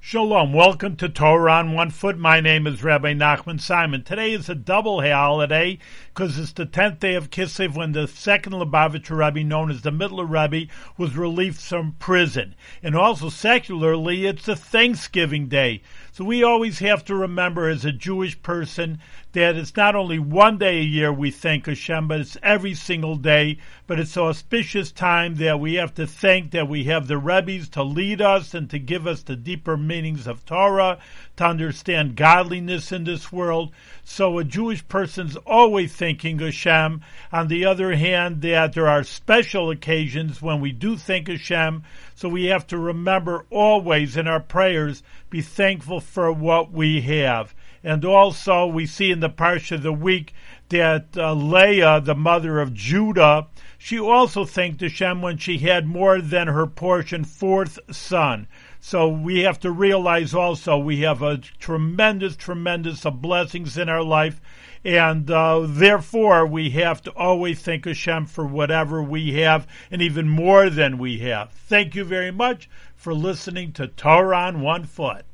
Shalom. Welcome to Torah on One Foot. My name is Rabbi Nachman Simon. Today is a double holiday because it's the 10th day of Kislev when the second Lubavitcher Rebbe, known as the Middle Rebbe, was released from prison. And also secularly, it's a Thanksgiving day. So we always have to remember as a Jewish person that it's not only one day a year we thank Hashem, but it's every single day. But it's an auspicious time that we have to thank that we have the Rebbe's to lead us and to give us the deeper meanings of Torah, to understand godliness in this world. So a Jewish person's always thanking Hashem. On the other hand, that there are special occasions when we do thank Hashem. So we have to remember always in our prayers, be thankful for what we have. And also, we see in the Parsha of the week that uh, Leah, the mother of Judah, she also thanked Hashem when she had more than her portion, fourth son. So we have to realize also we have a tremendous, tremendous of blessings in our life. And uh, therefore, we have to always thank Hashem for whatever we have and even more than we have. Thank you very much for listening to Torah on One Foot.